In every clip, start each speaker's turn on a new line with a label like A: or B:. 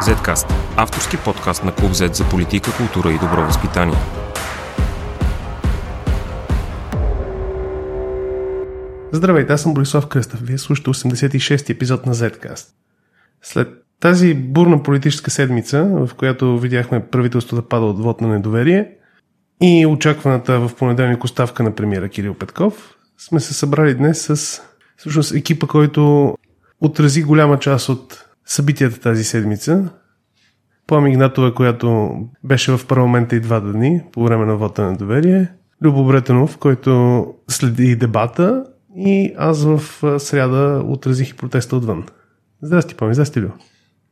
A: Zcast – авторски подкаст на Клуб Z за политика, култура и добро възпитание.
B: Здравейте, аз съм Борислав Кръстав. Вие слушате 86-ти епизод на Zcast. След тази бурна политическа седмица, в която видяхме правителството да пада от вод на недоверие и очакваната в понеделник оставка на премиера Кирил Петков, сме се събрали днес с всъщност екипа, който отрази голяма част от събитията тази седмица. Плами Игнатова, която беше в парламента и два дни по време на вота на доверие. Любо Бретенов, който следи дебата и аз в сряда отразих и протеста отвън. Здрасти, Пами, здрасти, Любо.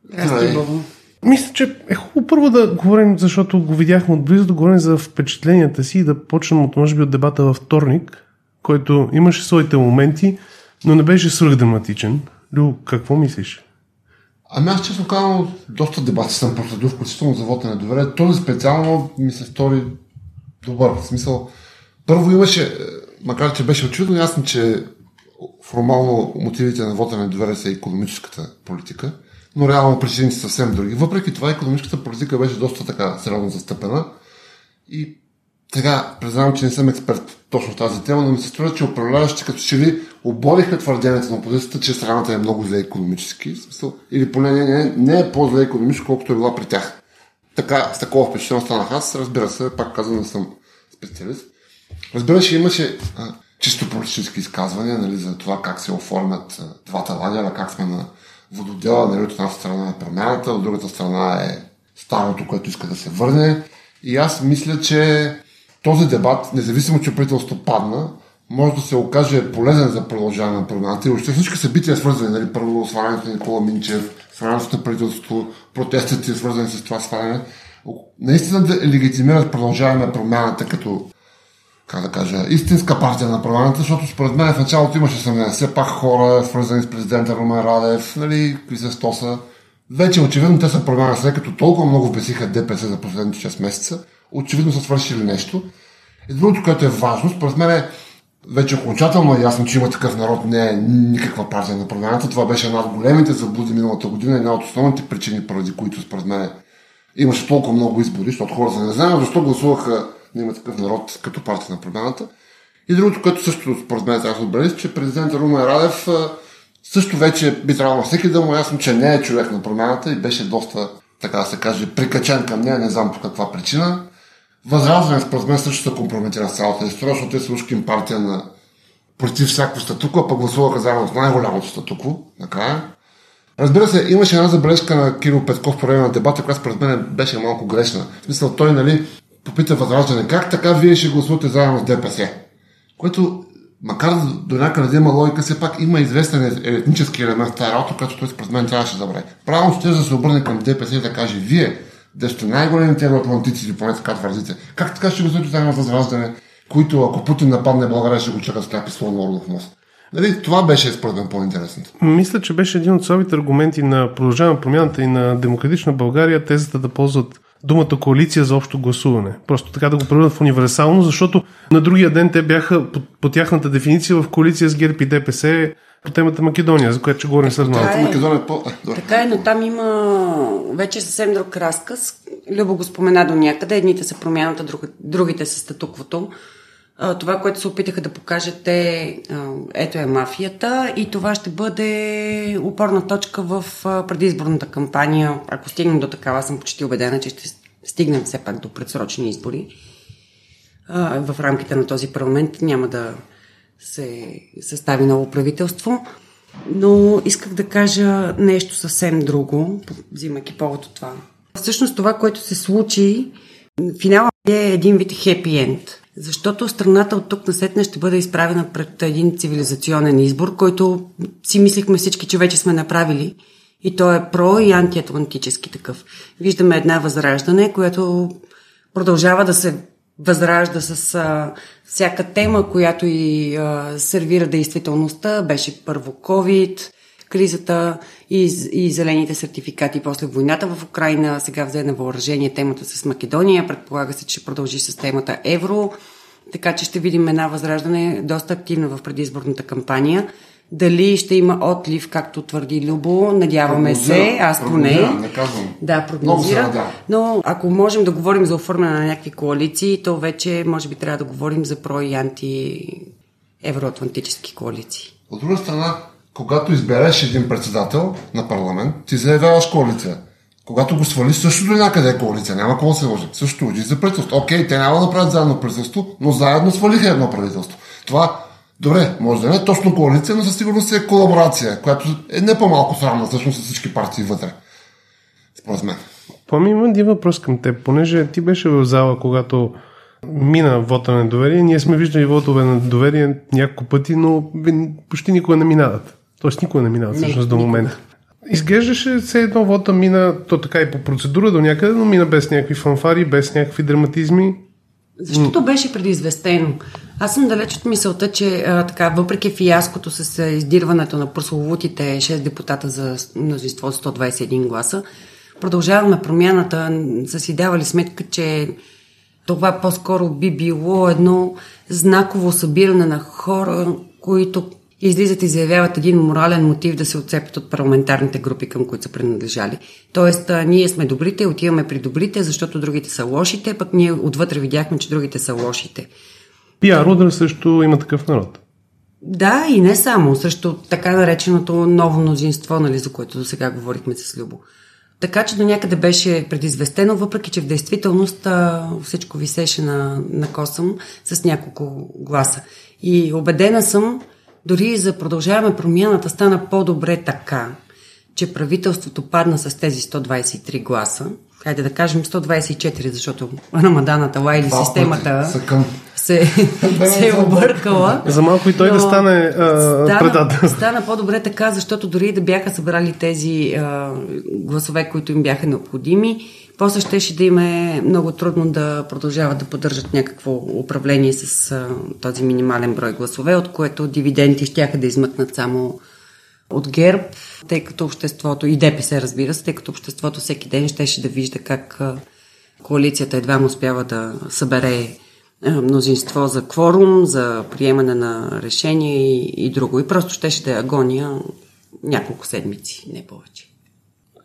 C: Здрасти, Бобо.
B: Мисля, че е хубаво първо да говорим, защото го видяхме отблизо, да говорим за впечатленията си и да почнем от, може би, от дебата във вторник, който имаше своите моменти, но не беше свръхдраматичен. Лю, какво мислиш?
C: Ами аз честно казвам, доста дебати съм проследил, включително за вода на доверие. Този специално ми се стори добър. В смисъл, първо имаше, макар че беше очевидно ясно, че формално мотивите на вода на доверие са економическата политика, но реално причините са съвсем други. Въпреки това, економическата политика беше доста така сериозно застъпена и сега, признавам, че не съм експерт точно в тази тема, но ми се струва, че управляващите като че ли обориха твърдението на опозицията, че страната е много зле економически, смисъл, или поне не, не, не е по-зле економически, колкото е била при тях. Така, с такова впечатление станах аз, разбира се, пак казвам, не съм специалист. Разбира се, имаше а, чисто политически изказвания нали, за това как се оформят а, двата лагера, как сме на вододела, нали, от една страна е промяната, от другата страна е старото, което иска да се върне. И аз мисля, че този дебат, независимо, че правителството падна, може да се окаже полезен за продължаване на промяната. И още всички събития, свързани, нали, първо свалянето на Никола Минчев, свалянето на правителството, протестите, свързани с това сваляне, наистина да легитимират продължаване на промяната като как да кажа, истинска партия на промяната, защото според мен в началото имаше съмнение. Все пак хора, свързани с президента Румен Радев, нали, какви се стоса. Вече очевидно те са промяна, след като толкова много бесиха ДПС за последните 6 месеца, очевидно са свършили нещо. И другото, което е важно, според мен е вече окончателно е ясно, че има такъв народ, не е никаква партия на промяната. Това беше една от големите заблуди миналата година, една от основните причини, поради които според мен имаше толкова много избори, защото хората не знаят защо гласуваха да има такъв народ като партия на промяната. И другото, което също според мен трябва да отбележи, че президент Румен Радев също вече би трябвало всеки да му е ясно, че не е човек на промяната и беше доста, така да се каже, прикачен към нея, не знам по каква причина. Възраждане, според мен, също се компрометира с цялата история, защото те са ушким партия на против всяко статукво, а пък гласуваха заедно с най-голямото статукво, накрая. Разбира се, имаше една забележка на Кирил Петков по време на дебата, която според мен беше малко грешна. В смисъл, той, нали, попита Възраждане, как така вие ще гласувате заедно с ДПС? Което, макар до някъде да има логика, все пак има известен етнически елемент в тази работа, който той според мен трябваше да забрави. Правилно ще да се обърне към ДПС и да каже, вие, да сте най-големите евроатлантици, поне така твърдите. Как така ще гласувате заедно с Възраждане, които ако Путин нападне България, ще го чакат с кляпи слон Орлов мост? Нали, това беше според мен по-интересното.
B: Мисля, че беше един от слабите аргументи на продължаване промяната и на демократична България, тезата да ползват думата коалиция за общо гласуване. Просто така да го превърнат в универсално, защото на другия ден те бяха по, по тяхната дефиниция в коалиция с ГЕРБ и ДПС по темата Македония, за която ще говорим след малко.
C: Е, Македония е по...
D: Така е, но там има вече съвсем друг разказ. Любо го спомена до някъде. Едните са промяната, другите са статуквото. Това, което се опитаха да покажат е, ето е мафията и това ще бъде опорна точка в предизборната кампания. Ако стигнем до такава, съм почти убедена, че ще стигнем все пак до предсрочни избори. В рамките на този парламент няма да се състави ново правителство. Но исках да кажа нещо съвсем друго, взимайки повод от това. Всъщност това, което се случи, финала е един вид хепи енд. Защото страната от тук насетне ще бъде изправена пред един цивилизационен избор, който си мислихме всички, че вече сме направили. И то е про и антиатлантически такъв. Виждаме една възраждане, която продължава да се възражда с а, всяка тема, която и а, сервира действителността. Беше първо COVID, кризата и, и зелените сертификати после войната в Украина. Сега взе на въоръжение темата с Македония. Предполага се, че продължи с темата Евро. Така че ще видим една възраждане доста активна в предизборната кампания. Дали ще има отлив, както твърди Любо, надяваме се, аз поне.
C: Не казвам.
D: Да, прогнозира. Но ако можем да говорим за оформяне на някакви коалиции, то вече може би трябва да говорим за про и анти евроатлантически коалиции.
C: От друга страна, когато избереш един председател на парламент, ти заявяваш коалиция. Когато го свали, също до някъде е коалиция. Няма какво да се лъжи. Също и за правителство. Окей, те няма да правят заедно правителство, но заедно свалиха едно правителство. Това, добре, може да не е точно коалиция, но със сигурност е колаборация, която е не по-малко срамна всъщност с всички партии вътре. Според мен.
B: Поми има един въпрос към теб, понеже ти беше в зала, когато мина вота на доверие. Ние сме виждали вотове на доверие няколко пъти, но почти никога не минават. Тоест никога не минават всъщност до момента. Изглеждаше все едно вота мина, то така и по процедура до някъде, но мина без някакви фанфари, без някакви драматизми.
D: Защото беше предизвестено. Аз съм далеч от мисълта, че а, така, въпреки фиаското с издирването на прословутите 6 депутата за мнозинство 121 гласа, продължаваме промяната, са си давали сметка, че това по-скоро би било едно знаково събиране на хора, които излизат и заявяват един морален мотив да се отцепят от парламентарните групи, към които са принадлежали. Тоест, ние сме добрите, отиваме при добрите, защото другите са лошите, пък ние отвътре видяхме, че другите са лошите.
B: Пиар удар също има такъв народ.
D: Да, и не само, също така нареченото ново мнозинство, нали, за което до сега говорихме с Любо. Така че до някъде беше предизвестено, въпреки че в действителност а, всичко висеше на, на косъм с няколко гласа. И убедена съм, дори за продължаваме промяната стана по-добре така, че правителството падна с тези 123 гласа. Хайде да кажем 124, защото Рамаданата Лайли системата се, се е объркала.
B: За малко и той да стане предател.
D: Стана по-добре така, защото дори да бяха събрали тези а, гласове, които им бяха необходими, после щеше да им е много трудно да продължават да поддържат някакво управление с а, този минимален брой гласове, от което дивиденти ще да измъкнат само от ГЕРБ, тъй като обществото, и ДПС разбира се, тъй като обществото всеки ден щеше да вижда как коалицията едва му успява да събере мнозинство за кворум, за приемане на решение и, и друго. И просто щеше да е агония няколко седмици, не повече.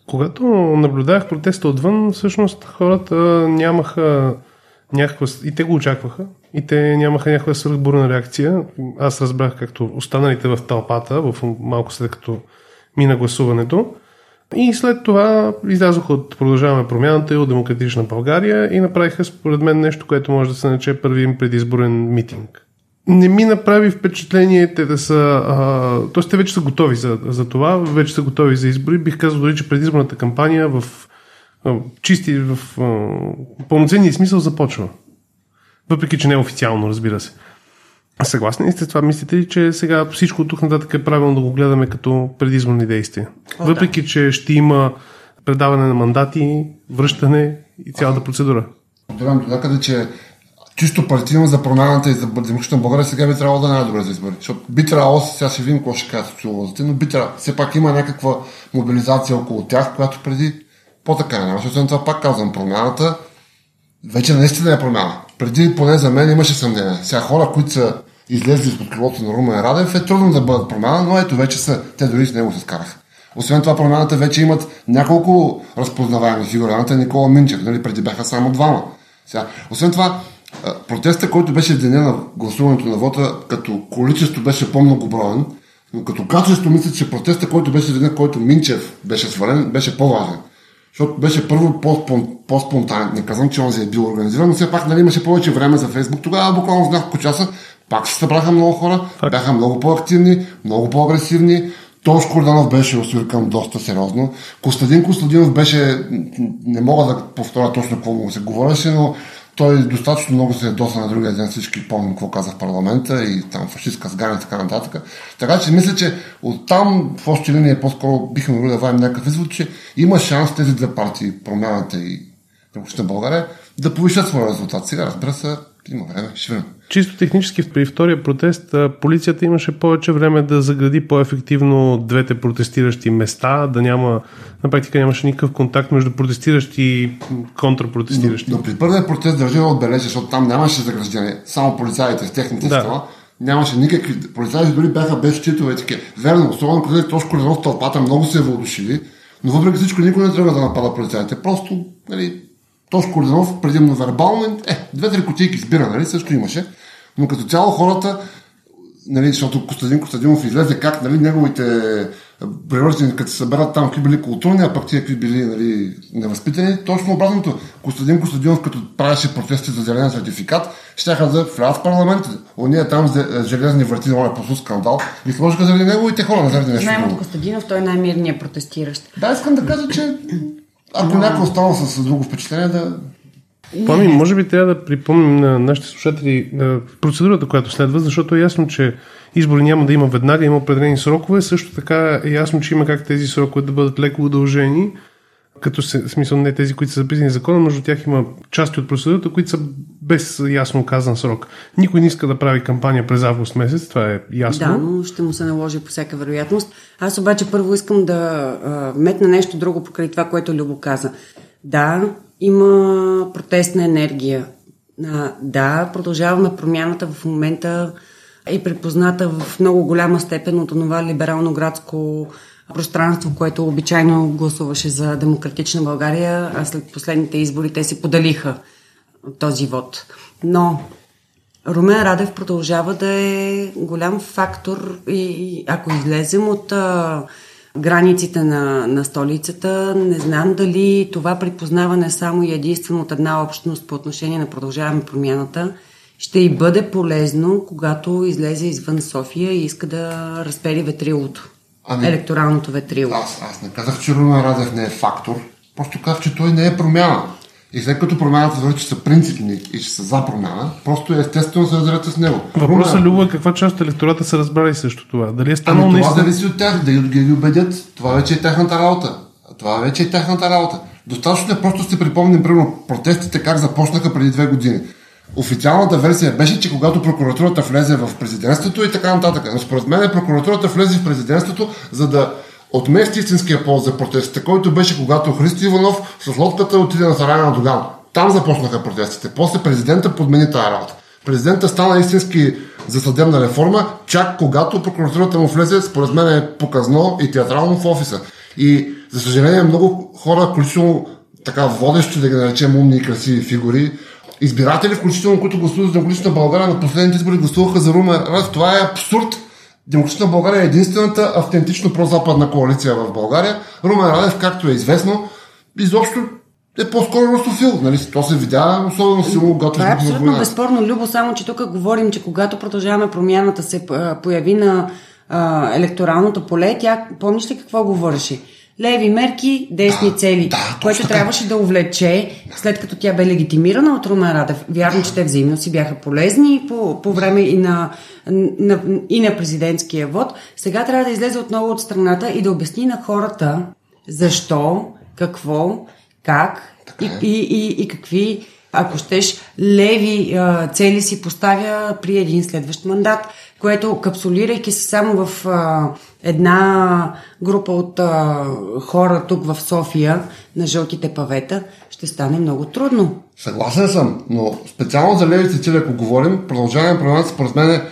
B: Когато наблюдавах протеста отвън, всъщност хората нямаха някаква... И те го очакваха. И те нямаха някаква свърхбурна реакция. Аз разбрах, както останалите в тълпата, в малко след като мина гласуването. И след това излязох от Продължаваме промяната и от Демократична България и направиха според мен нещо, което може да се нарече първи им предизборен митинг. Не ми направи впечатление те да са... Тоест те вече са готови за, за това, вече са готови за избори. Бих казал дори, че предизборната кампания в а, чисти, в а, пълноценния смисъл започва. Въпреки, че не е официално, разбира се. Съгласни ли сте това? Мислите ли, че сега всичко от тук нататък е правилно да го гледаме като предизборни действия? О, Въпреки, да. че ще има предаване на мандати, връщане и цялата процедура.
C: Добавям до някъде, че чисто партийно за промяната и за демократична България сега би трябвало да не е добре за избори. Защото би трябвало, сега ще видим какво ще кажат социолозите, но би трябвало, все пак има някаква мобилизация около тях, която преди по-така нямаше. Освен това, пак казвам, промяната вече наистина е промяна. Преди, поне за мен, имаше съмнение. Сега хора, които са излезли из крилото на Румен Радев, е трудно да бъдат промяна, но ето вече са. Те дори с него се скараха. Освен това, промяната вече имат няколко разпознаваеми фигури. Едната е Никола Минчев, нали, преди бяха само двама. Сега, освен това, протеста, който беше в деня на гласуването на вота, като количество беше по-многоброен, но като качество мисля, че протеста, който беше в деня, който Минчев беше свален, беше по-важен. Защото беше първо по-спонтанен. Не казвам, че онзи е бил организиран, но все пак нали, имаше повече време за Фейсбук. Тогава буквално в няколко часа пак се събраха много хора, Факт. бяха много по-активни, много по-агресивни. Тош Корданов беше освиркан доста сериозно. Костадин Костадинов беше, не мога да повторя точно какво му се говореше, но той достатъчно много се ядоса на другия ден, всички помним какво каза в парламента и там фашистска сгара и така нататък. Така че мисля, че оттам в общи линии по-скоро бихме могли да вадим някакъв извод, че има шанс тези две партии, промяната и Демократична България, да повишат своя резултат. Сега, разбира се, има време, ще видим.
B: Чисто технически при втория протест полицията имаше повече време да загради по-ефективно двете протестиращи места, да няма, на практика нямаше никакъв контакт между протестиращи и контрапротестиращи.
C: Но, но при първия протест държа да отбележа, защото там нямаше заграждение, само полицаите с техните да. Нямаше никакви. Полицаите дори бяха без щитове и такива. Верно, особено когато е Тошко Ренов тълпата много се е въодушили, но въпреки всичко никой не трябва да напада полицаите. Просто, нали, Тошко Орденов, предимно вербално, е, две-три кутийки сбира, нали, също имаше. Но като цяло хората, нали, защото Костадин Костадинов излезе как нали, неговите привържени, като се съберат там, какви били културни, а пък тия какви били нали, невъзпитани. Точно обратното. Костадин Костадинов, като правеше протести за зелен сертификат, щяха да влязат в парламента. Ония там за железни врати, на посу скандал, и сложиха заради неговите хора, на заради нещо.
D: Знаем от Костадинов, той е най-мирният протестиращ.
C: Да, искам да кажа, че ако някой остана с, друго впечатление, да,
B: Пами, може би трябва да припомним на нашите слушатели процедурата, която следва, защото е ясно, че избори няма да има веднага, има определени срокове. Също така е ясно, че има как тези срокове да бъдат леко удължени, като се, смисъл не тези, които са записани в закона, между тях има части от процедурата, които са без ясно казан срок. Никой не иска да прави кампания през август месец, това е ясно.
D: Да, но ще му се наложи по всяка вероятност. Аз обаче първо искам да а, метна нещо друго покрай това, което Любо каза. Да, има протестна енергия. А, да, продължаваме промяната в момента е препозната в много голяма степен от това либерално-градско пространство, което обичайно гласуваше за демократична България, а след последните избори те си подалиха този вод. Но Румен Радев продължава да е голям фактор и ако излезем от а, границите на, на столицата. Не знам дали това припознаване само и единствено от една общност по отношение на продължаваме промяната ще и бъде полезно, когато излезе извън София и иска да разпери ветрилото. Ами, електоралното ветрило.
C: Аз, аз не казах, че Румен Радев не е фактор. Просто казах, че той не е промяна. И след като промяната звучи, че са принципни и че са за промяна, просто е естествено се разберете с него.
B: Въпросът Любо е каква част от електората са разбрали също това. Дали е станало
C: ами, това
B: наистина...
C: зависи от тях, да ги, ги убедят. Това вече е тяхната работа. Това вече е тяхната работа. Достатъчно е просто си припомним, примерно, протестите как започнаха преди две години. Официалната версия беше, че когато прокуратурата влезе в президентството и така нататък. Но според мен прокуратурата влезе в президентството, за да отмести истинския полз за протестите, който беше когато Христо Иванов с лодката отиде на сарая на Доган. Там започнаха протестите. После президента подмени тази работа. Президента стана истински за съдебна реформа, чак когато прокуратурата му влезе, според мен е показно и театрално в офиса. И, за съжаление, много хора, включително така водещи, да ги наречем умни и красиви фигури, избиратели, включително които гласуват за Демократична България на последните избори, гласуваха за Румен Радев. Това е абсурд. Демократична България е единствената автентично прозападна коалиция в България. Румен Радев, както е известно, изобщо е по-скоро русофил. Нали? То се видя особено силно, когато
D: Това е абсолютно безспорно, Любо, само че тук говорим, че когато продължаваме промяната се появи на а, електоралното поле, тя, помниш ли какво говореше? Леви мерки, десни
C: да,
D: цели,
C: да,
D: което
C: така.
D: трябваше да увлече, след като тя бе легитимирана от Румен Радев. Вярно, че те взаимно си бяха полезни по, по време и на, на, и на президентския вод. Сега трябва да излезе отново от страната и да обясни на хората защо, какво, как и,
C: е.
D: и, и, и какви, ако щеш, леви цели си поставя при един следващ мандат което капсулирайки се само в а, една група от а, хора тук в София на жълтите павета, ще стане много трудно.
C: Съгласен съм, но специално за левите цели, ако говорим, продължаваме промяната според мен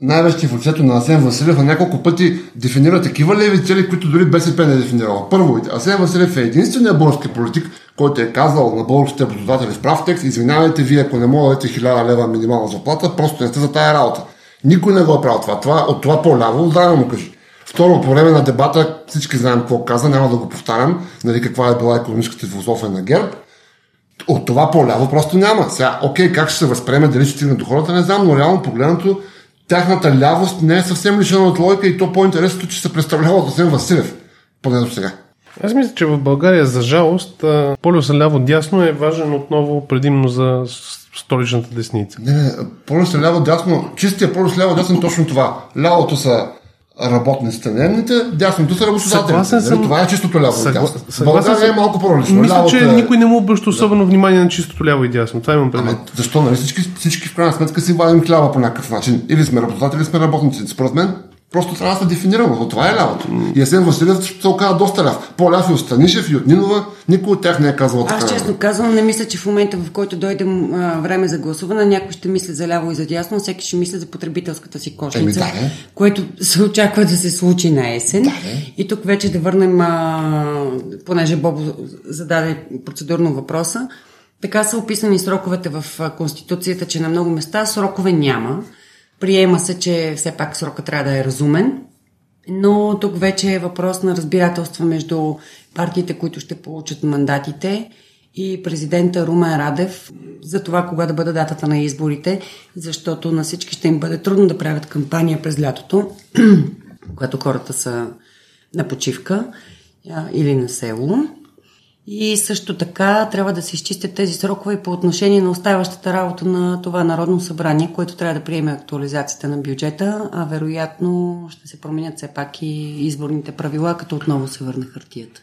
C: най-вече в лицето на Асен Василев на няколко пъти дефинира такива леви цели, които дори БСП не е дефинирала. Първо, Асен Василев е единственият български политик, който е казал на българските работодатели в прав текст, извинявайте вие, ако не мога да дадете 1000 лева минимална заплата, просто не сте за тая работа. Никой не го е правил това. това от това по-ляво, здраве му кажи. Второ, по време на дебата всички знаем какво каза, няма да го повтарям, нали, каква е била економическата философия на ГЕРБ. От това по-ляво просто няма. Сега, окей, как ще се възприеме, дали ще стигне до хората, не знам, но реално погледнато, тяхната лявост не е съвсем лишена от логика и то по-интересното, че се представлява от Асен Василев, поне до сега.
B: Аз мисля, че в България, за жалост, полюса ляво-дясно е важен отново предимно за столичната десница.
C: Не, не, полюс ляво-дясно, чистия полюс ляво-дясно е точно това. Лявото са работниците, наемните, дясното са работодателите. Съм... Това е чистото ляво Съгла... и България е малко по-различно.
B: Мисля, че е... никой не му обръща особено да. внимание на чистото ляво и дясно. Това имам предвид.
C: защо? Нали всички, всички в крайна сметка си вадим хляба по някакъв начин. Или сме работодатели, или сме работници. Според мен Просто трябва да се дефинираме. Но това е лявото. И Есен Василев ще се оказа доста ляв. По-ляв и от Станишев и от Нинова. Никой от тях не е казал така.
D: Аз честно казвам, не мисля, че в момента, в който дойде а, време за гласуване, някой ще мисли за ляво и за дясно, всеки ще мисли за потребителската си кошница,
C: Еми, да, не.
D: което се очаква да се случи на есен.
C: Да, не.
D: и тук вече да върнем, а, понеже Бобо зададе процедурно въпроса, така са описани сроковете в Конституцията, че на много места срокове няма. Приема се, че все пак срока трябва да е разумен, но тук вече е въпрос на разбирателство между партиите, които ще получат мандатите и президента Румен Радев за това кога да бъде датата на изборите, защото на всички ще им бъде трудно да правят кампания през лятото, когато хората са на почивка или на село. И също така трябва да се изчистят тези срокове и по отношение на оставащата работа на това Народно събрание, което трябва да приеме актуализацията на бюджета, а вероятно ще се променят все пак и изборните правила, като отново се върне хартията.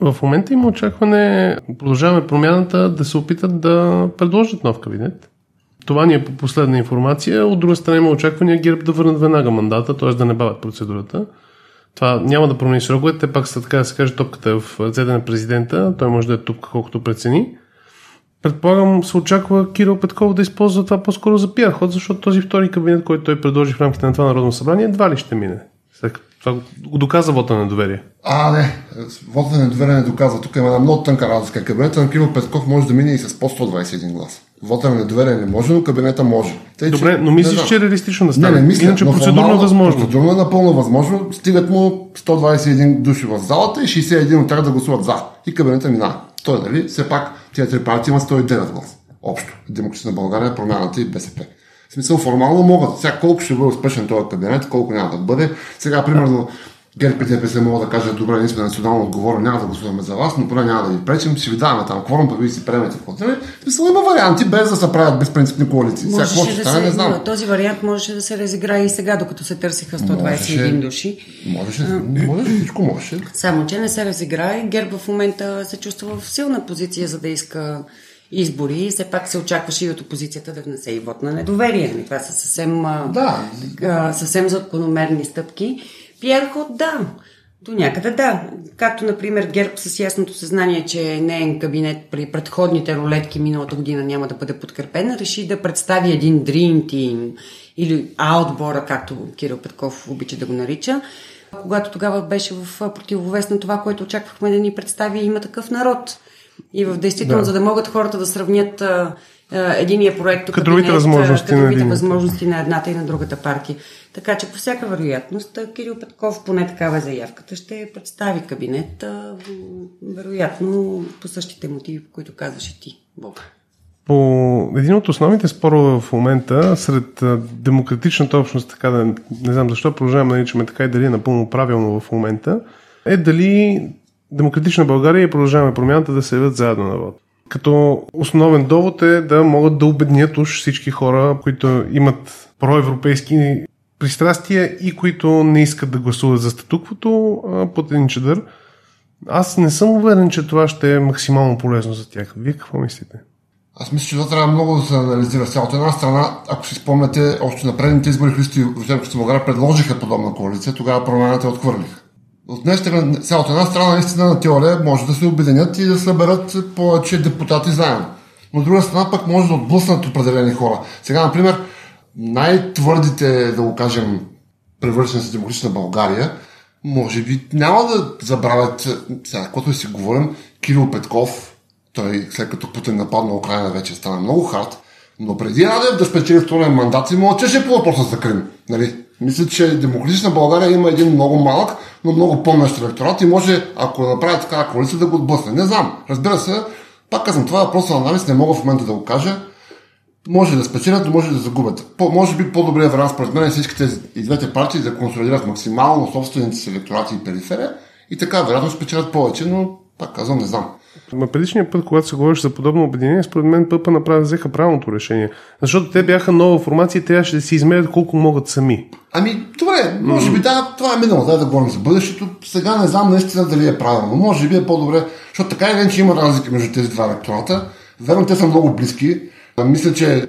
B: В момента има очакване, продължаваме промяната да се опитат да предложат нов кабинет. Това ни е по последна информация. От друга страна има очаквания ГЕРБ да върнат веднага мандата, т.е. да не бавят процедурата. Това няма да промени сроковете, те пак са така да се каже топката в ръцете на президента, той може да е тук колкото прецени. Предполагам се очаква Кирил Петков да използва това по-скоро за пиар ход, защото този втори кабинет, който той предложи в рамките на това Народно събрание, едва ли ще мине. Това го доказа вота на доверие.
C: А, не. Вода на недоверие не доказва. Тук има една много тънка разлика. Кабинета на Кирил Петков може да мине и с по 121 гласа. Вода на недоверие не може, но кабинета може. Тъй,
B: Добре, но
C: не
B: мислиш,
C: знам.
B: че е реалистично да
C: Не,
B: стане?
C: не мисля.
B: Иначе
C: но
B: процедурно
C: формално-
B: възможно.
C: Процедурно е напълно възможно. Стигат му 121 души в залата и 61 от тях да гласуват за. И кабинета минава. Той, нали, все пак тия три партии имат 109 гласа. Общо. Демократична България, промяната и БСП. В смисъл, формално могат. Сега колко ще бъде успешен този кабинет, колко няма да бъде. Сега, примерно, ГЕРБ и ДПС могат да кажат, добре, ние сме национално отговорни, няма да гласуваме за вас, но поне няма да ви пречим, ще ви даваме там кворум, па вие си приемете какво. Нали? В смисъл, има варианти, без да се правят безпринципни коалиции. Сега, какво ще
D: да
C: стане, не знам.
D: се, този вариант можеше да се разиграе и сега, докато се търсиха 121
C: Можеше.
D: души.
C: Можеше, можеше, всичко можеше.
D: Само, че не се разиграе. ГЕРБ в момента се чувства в силна позиция, за да иска избори. И все пак се очакваше и от опозицията да внесе и вод на недоверие. Нали? Това са съвсем, а,
C: Да.
D: а, съвсем закономерни стъпки. Пиар ход, да. До някъде да. Както, например, ГЕРБ с ясното съзнание, че неен кабинет при предходните рулетки миналата година няма да бъде подкрепен, реши да представи един Dream Team или аутбора, както Кирил Петков обича да го нарича, когато тогава беше в противовес на това, което очаквахме да ни представи има такъв народ. И в действителност,
B: Да.
D: за да могат хората да сравнят единия проект,
B: Кадровите възможности на
D: кадровите
B: единия.
D: възможности на едната и на другата партия. Така че по всяка вероятност Кирил Петков, поне такава е заявката, ще представи кабинет, вероятно по същите мотиви, по които казваше ти, Бог.
B: По един от основните спорове в момента сред демократичната общност, така да не знам защо продължаваме да наричаме така и дали е напълно правилно в момента, е дали демократична България и продължаваме промяната да се явят заедно на вод. Като основен довод е да могат да обеднят уж всички хора, които имат проевропейски пристрастия и които не искат да гласуват за статуквото под един чадър. Аз не съм уверен, че това ще е максимално полезно за тях. Вие какво мислите?
C: Аз мисля, че това трябва много да се анализира. Сега от една страна, ако си спомняте, още на предните избори Христо и Демократична България предложиха подобна коалиция, тогава промяната отхвърлиха. От днес, от една страна, наистина на теория може да се обединят и да съберат повече депутати заедно. Но от друга страна пък може да отблъснат определени хора. Сега, например, най-твърдите, да го кажем, превършени с демократична България, може би няма да забравят, сега, когато си говорим, Кирил Петков, той след като Путин нападна Украина вече стана много хард, но преди Радев да спечели втория мандат си мълчеше по въпроса за Крим. Нали? Мисля, че демократична България има един много малък, но много помнящ електорат и може, ако направи такава коалиция, да го отблъсне. Не знам. Разбира се, пак казвам, това е въпрос на анализ, не мога в момента да го кажа. Може да спечелят, но може да загубят. По, може би по-добрият вариант, според мен, е всички тези и двете партии да консолидират максимално собствените си електорати и периферия и така, вероятно, спечелят повече, но пак казвам, не знам.
B: Ма предишния път, когато се говориш за подобно обединение, според мен ПП направи взеха правилното решение. Защото те бяха нова формация и трябваше да си измерят колко могат сами.
C: Ами, добре, може би да, това е минало, дай да говорим за бъдещето. Сега не знам наистина дали е правилно. Може би е по-добре, защото така или иначе има разлика между тези два електората. Верно, те са много близки. Мисля, че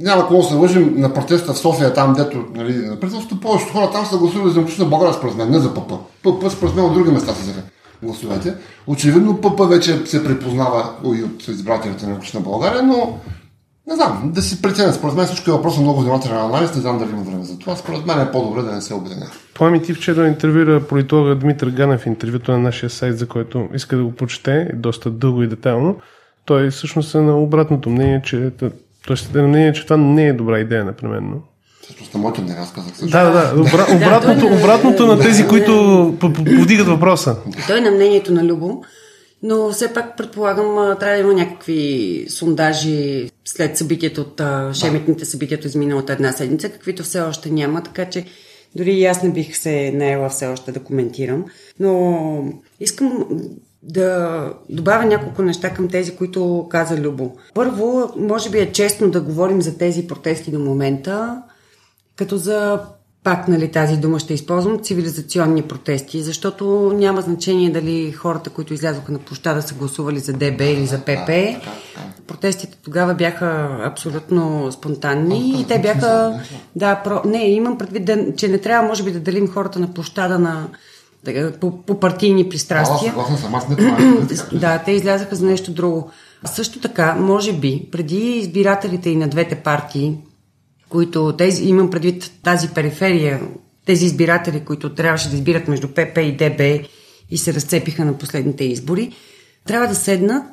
C: няма какво да се лъжим на протеста в София, там дето, нали, на правителството, повечето хора там са гласували за Демократична България според мен, не за ПП. ПП според мен от други места са взеха гласовете. Очевидно ПП вече се препознава и от избирателите на Демократична България, но не знам, да си преценя. Според мен всичко е въпрос на много внимателен анализ, не знам дали има време за това. Според мен е по-добре да не се обединява.
B: Плами ти вчера интервюира политолога Дмитър Ганев интервюто на нашия сайт, за който иска да го прочете доста дълго и детайлно. Той всъщност е на обратното мнение, че Тоест, е на мнение, че това не е добра идея, непременно.
C: Всъщност на моето мнение, аз казах също.
B: Да, да. Обра... обратното, обратното на тези, които повдигат въпроса.
D: Той е на мнението на Любо, но все пак предполагам, трябва да има някакви сондажи след събитието от шеметните събитието из миналата една седмица, каквито все още няма, така че дори и аз не бих се наела все още да коментирам. Но искам да добавя няколко неща към тези, които каза Любо. Първо, може би е честно да говорим за тези протести до момента, като за пак нали, тази дума ще използвам, цивилизационни протести, защото няма значение дали хората, които излязоха на площада са гласували за ДБ или за ПП. Протестите тогава бяха абсолютно спонтанни и те бяха... Да, про... не, имам предвид, да, че не трябва може би да делим хората на площада на по, по партийни пристрастия.
C: Да, съм, аз не това.
D: да, те излязаха за нещо друго. Също така, може би, преди избирателите и на двете партии, които тези, имам предвид тази периферия, тези избиратели, които трябваше да избират между ПП и ДБ и се разцепиха на последните избори, трябва да седнат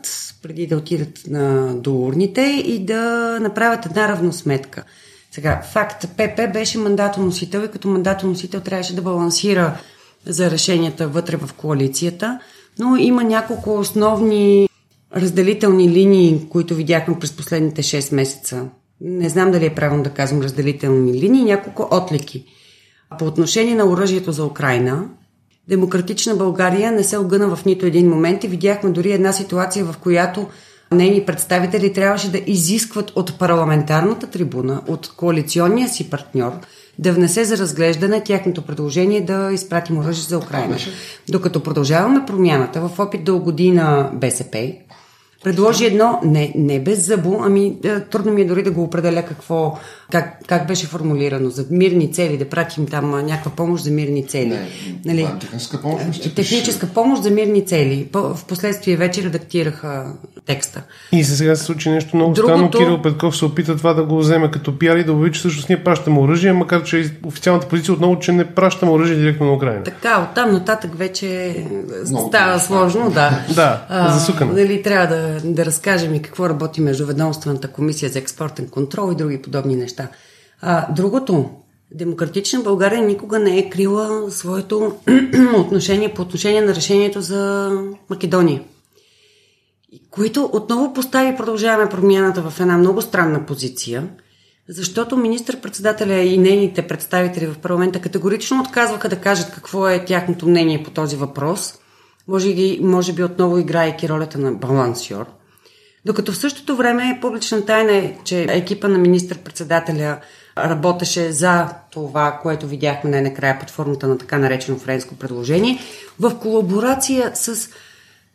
D: преди да отидат на, до урните и да направят една равносметка. Сега, факт, ПП беше мандатоносител и като мандатоносител трябваше да балансира за решенията вътре в коалицията, но има няколко основни разделителни линии, които видяхме през последните 6 месеца. Не знам дали е правилно да казвам разделителни линии, няколко отлики. По отношение на оръжието за Украина, Демократична България не се огъна в нито един момент и видяхме дори една ситуация, в която нейни представители трябваше да изискват от парламентарната трибуна, от коалиционния си партньор – да внесе за разглеждане тяхното предложение да изпратим оръжие за Украина. Докато продължаваме промяната в опит да угоди на БСП, предложи едно, не, не без зъбо, ами е, трудно ми е дори да го определя какво, как, как беше формулирано, за мирни цели, да пратим там някаква помощ за мирни цели. Не,
C: нали? това, техническа помощ. Ще
D: техническа помощ за мирни цели. В последствие вече редактираха текста.
B: И за сега се случи нещо много Другото... странно. Кирил Петков се опита това да го вземе като пиар и да обяви, че всъщност ние пращаме оръжие, макар че официалната позиция отново, че не пращаме оръжие директно на Украина.
D: Така, оттам нататък вече много става сложно, да.
B: да, засукано.
D: Нали, трябва да, да разкажем и какво работи между ведомствената комисия за експортен контрол и други подобни неща. А, другото, Демократична България никога не е крила своето отношение по отношение на решението за Македония. Които отново постави продължаваме промяната в една много странна позиция, защото министър-председателя и нейните представители в парламента категорично отказваха да кажат какво е тяхното мнение по този въпрос, може, би, може би отново играейки ролята на балансьор. Докато в същото време публична тайна е, че екипа на министър-председателя работеше за това, което видяхме най-накрая под формата на така наречено френско предложение, в колаборация с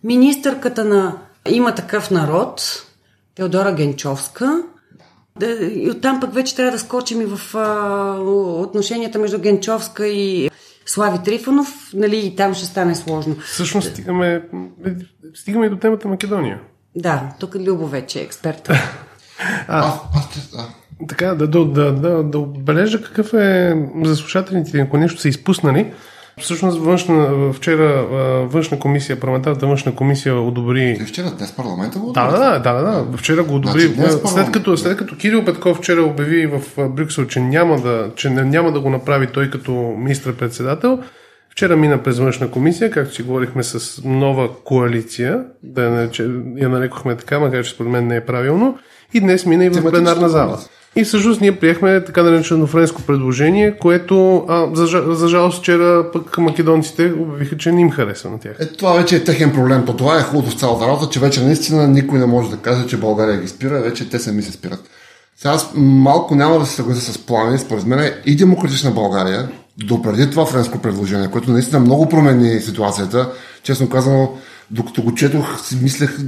D: министърката на Има такъв народ, Теодора Генчовска. И оттам пък вече трябва да скочим и в отношенията между Генчовска и Слави Трифонов, нали, и там ще стане сложно.
B: Всъщност стигаме, стигаме и до темата Македония.
D: Да, тук Любо вече е експерт.
C: а,
B: така, да, да, да, да, да отбележа какъв е за слушателите, ако нещо са изпуснали. Всъщност външна, вчера външна комисия, парламентарната външна комисия одобри...
C: Те вчера днес парламента го
B: одобри? Да, да, да, да, да. Вчера го одобри. Значи, след, като, след като Кирил Петков вчера обяви в Брюксел, че няма да, че няма да го направи той като министр-председател, Вчера мина през външна комисия, както си говорихме с нова коалиция, да я, я нарекохме така, макар че според мен не е правилно, и днес мина и в пленарна зала. И всъщност ние приехме така наречено френско предложение, което а, за, за жалост вчера пък македонците обявиха, че не им хареса на тях.
C: Е, това вече е техен проблем. То това е хубаво в цялата работа, че вече наистина никой не може да каже, че България ги спира, вече те сами се спират. Сега аз малко няма да се съглася с плани, според мен и демократична България, допреди това френско предложение, което наистина много промени ситуацията, честно казано, докато го четох, си мислех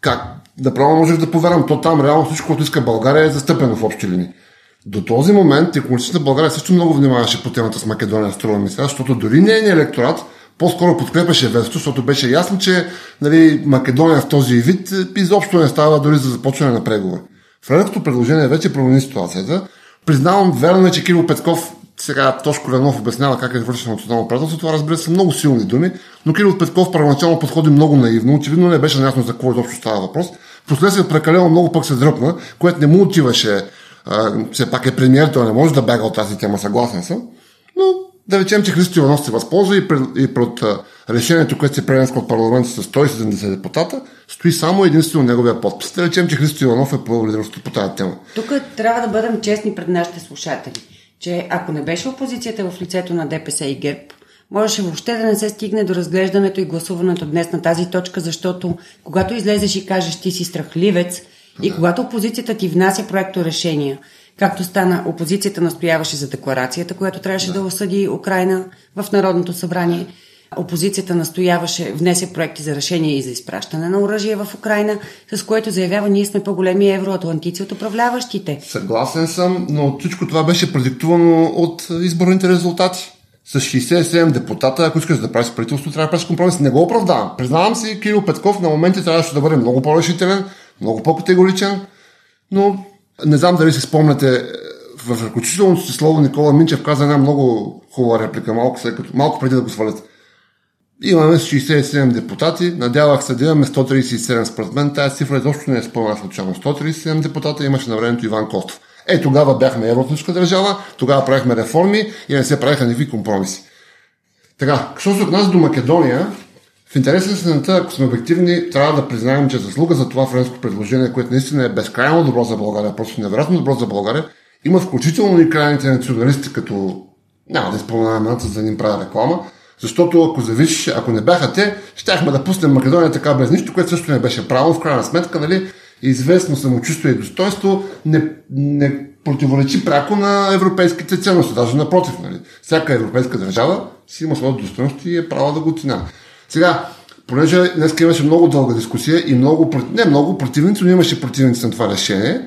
C: как направо можех да повярвам. То там реално всичко, което иска България е застъпено в общи линии. До този момент економистичната България също много внимаваше по темата с Македония, струва ми сега, защото дори нейният електорат по-скоро подкрепяше Весто, защото беше ясно, че нали, Македония в този вид изобщо не става дори за започване на преговори. Френското предложение вече промени ситуацията. Признавам, верно е, че Кирил Петков сега Тошко Ленов обяснява как е вършено национално правителство. Това разбира се много силни думи, но Кирил Петков първоначално подходи много наивно. Очевидно не беше ясно за какво изобщо става въпрос. Впоследствие прекалено много пък се дръпна, което не му отиваше. А, все пак е премиер, той не може да бяга от тази тема, съгласен съм. Но да речем, че Христо Иванов се възползва и пред, и пред решението, което се пренеска от парламента с 170 депутата, стои само единствено неговия подпис. Да речем, че Христо Иванов е по лидерството по тази тема.
D: Тук трябва да бъдем честни пред нашите слушатели, че ако не беше опозицията в лицето на ДПС и ГЕРБ, можеше въобще да не се стигне до разглеждането и гласуването днес на тази точка, защото когато излезеш и кажеш ти си страхливец и когато опозицията ти внася проекто решения, както стана, опозицията настояваше за декларацията, която трябваше да, да осъди Украина в Народното събрание. Опозицията настояваше, внесе проекти за решение и за изпращане на оръжие в Украина, с което заявява, ние сме по-големи евроатлантици от управляващите.
C: Съгласен съм, но всичко това беше продиктувано от изборните резултати. С 67 депутата, ако искаш да правиш правителство, трябва да правиш компромис. Не го оправдавам. Признавам си, Кирил Петков на моменти трябваше да бъде много по-решителен, много по-категоричен, но не знам дали си спомняте, в ръкочителното си слово Никола Минчев каза една много хубава реплика, малко, след като, малко преди да го свалят. Имаме 67 депутати, надявах се да имаме 137 според мен. Тази цифра изобщо не е спомена случайно. 137 депутата имаше на времето Иван Костов. Е, тогава бяхме евроатлантическа държава, тогава правихме реформи и не се правиха никакви компромиси. Така, що се отнася до Македония, в интерес на сцената, ако сме обективни, трябва да признаем, че заслуга за това френско предложение, което наистина е безкрайно добро за България, просто невероятно добро за България, има включително и крайните националисти, като няма да изпълняваме имената, за да им правя реклама, защото ако завиш, ако не бяха те, щяхме да пуснем Македония така без нищо, което също не беше правилно. В крайна сметка, нали, известно самочувствие и достоинство не, не противоречи пряко на европейските ценности. Даже напротив, нали. Всяка европейска държава си има своето достоинство и е права да го цена. Сега, понеже днес имаше много дълга дискусия и много, не много противници, но имаше противници на това решение,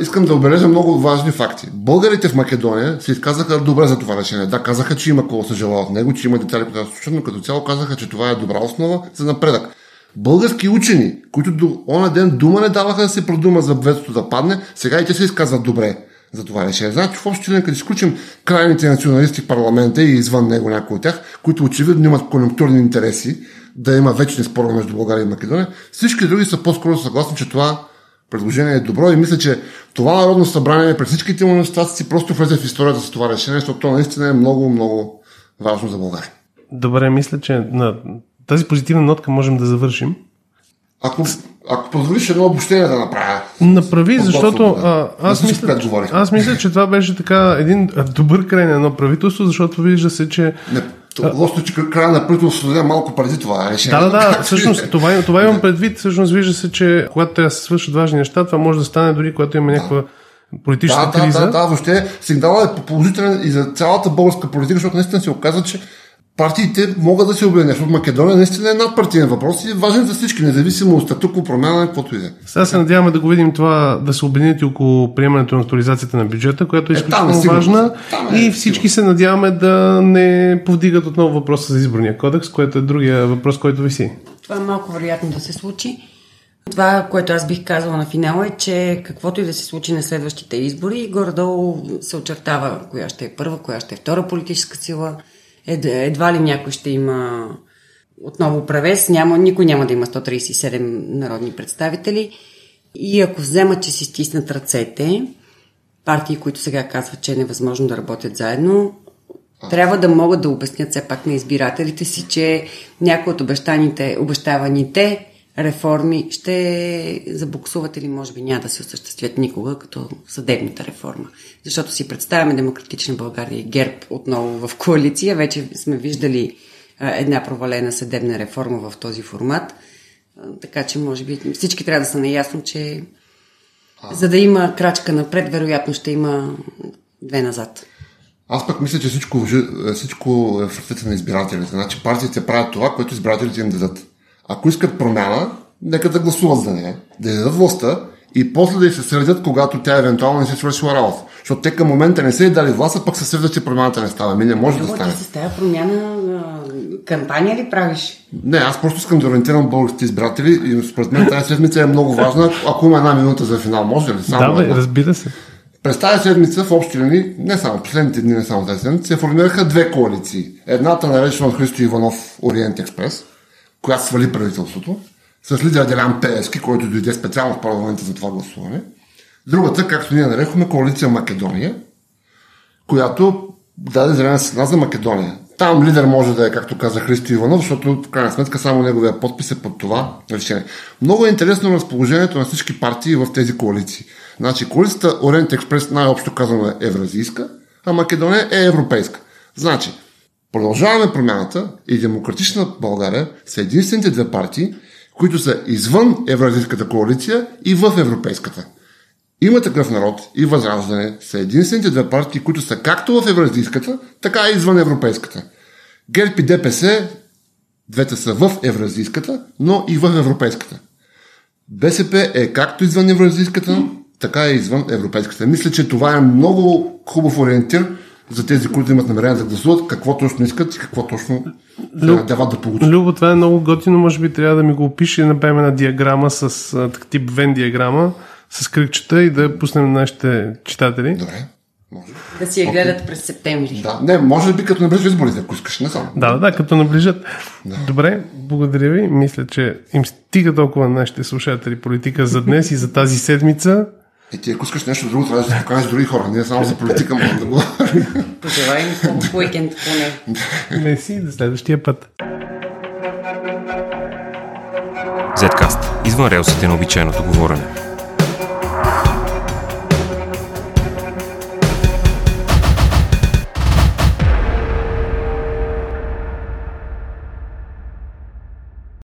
C: искам да обележа много важни факти. Българите в Македония се изказаха добре за това решение. Да, казаха, че има какво се желава от него, че има детали, които да се но като цяло казаха, че това е добра основа за напредък. Български учени, които до оня ден дума не даваха да се продума за ветото да падне, сега и те се изказват добре за това решение. Значи в общи линии, като изключим крайните националисти в парламента и извън него някои от тях, които очевидно имат конъюнктурни интереси да има вечни спорове между България и Македония, всички други са по-скоро съгласни, че това предложение е добро и мисля, че това Народно събрание през всичките му недостатъци просто влезе в историята с това решение, защото то наистина е много, много важно за България.
B: Добре, мисля, че на тази позитивна нотка можем да завършим.
C: Ако, ако позволиш едно обобщение да направя.
B: Направи, защото а, аз, мисля, аз мисля, че това беше така един добър край на едно правителство, защото вижда се, че...
C: Не, Лошото, че края на правителството е малко преди това решение.
B: Да, да, да. Всъщност, това, това имам предвид. Всъщност, вижда се, че когато трябва да се свършат важни неща, това може да стане дори когато има някаква политическа
C: да,
B: криза.
C: Да, да, да, въобще сигналът е положителен и за цялата българска политика, защото наистина се оказа, че партиите могат да се обединят, защото Македония наистина е надпартиен въпрос и е важен за всички, независимо от статуко, промяна, каквото и да е.
B: Сега се надяваме да го видим това, да се обединят около приемането на актуализацията на бюджета, която е, е изключително е, важна е, и всички сигурно. се надяваме да не повдигат отново въпроса за изборния кодекс, което е другия въпрос, който виси.
D: Това е малко вероятно да се случи. Това, което аз бих казала на финала е, че каквото и да се случи на следващите избори, горе-долу се очертава коя ще е първа, коя ще е втора политическа сила – едва ли някой ще има отново превес, няма, никой няма да има 137 народни представители. И ако вземат, че си стиснат ръцете, партии, които сега казват, че е невъзможно да работят заедно, трябва да могат да обяснят все пак на избирателите си, че някои от обещаните, обещаваните реформи ще забуксуват или може би няма да се осъществят никога, като съдебната реформа. Защото си представяме Демократична България и ГЕРБ отново в коалиция. Вече сме виждали една провалена съдебна реформа в този формат. Така че, може би, всички трябва да са наясно, че за да има крачка напред, вероятно ще има две назад.
C: Аз пък мисля, че всичко, всичко е в ръцете на избирателите. Значи партиите правят това, което избирателите им дадат. Ако искат промяна, нека да гласуват за нея, да дадат властта и после да й се сърдят, когато тя евентуално не се свършила работа. Защото те към момента не са и дали власт, а пък се сърдят, че промяната не става. Ми не може
D: Друго,
C: да стане.
D: ти с тази промяна кампания ли правиш?
C: Не, аз просто искам да ориентирам българските избиратели и според мен тази седмица е много важна. Ако има една минута за финал, може ли? Само
B: Да, бе, разбира се.
C: През тази седмица в общи линии, не само последните дни, не само тази седмица, се формираха две коалиции. Едната наречена от Христо Иванов Ориент Експрес, която свали правителството, с лидер Делян Пеевски, който дойде специално в парламента за това гласуване. Другата, както ние нарекохме, коалиция Македония, която даде зелена сигнал за Македония. Там лидер може да е, както каза Христо Иванов, защото в крайна сметка само неговия подпис е под това решение. Много е интересно разположението на всички партии в тези коалиции. Значи коалицията Ориент Експрес най-общо казано е евразийска, а Македония е европейска. Значи, продължаваме промяната и демократична България са единствените две партии, които са извън евразийската коалиция и в европейската. Има такъв народ и Възраждане са единствените две партии, които са както в евразийската, така и извън европейската. ГЕРБ и ДПС, двете са в евразийската, но и в европейската. БСП е както извън евразийската, така и извън европейската. Мисля, че това е много хубав ориентир за тези, които имат намерение да гласуват, какво точно искат и какво точно се
B: Лю-
C: надяват да получат.
B: Любо, това е много готино, може би трябва да ми го опише и направим една диаграма с так тип Вен диаграма, с кръгчета и да я пуснем на нашите читатели.
C: Добре, може.
D: Да си я гледат през септември.
C: Да, не, може би като наближат изборите, ако искаш, не само.
B: Да, да, да, като наближат. Добре, благодаря ви. Мисля, че им стига толкова на нашите слушатели политика за днес и за тази седмица.
C: Е, ти ако искаш нещо друго, трябва да си поканеш други хора, не само за политика, може да го
D: Пожелай ми хубав уикенд поне.
B: Меси, до следващия път.
A: Zcast. Извън релсите на обичайното говорене.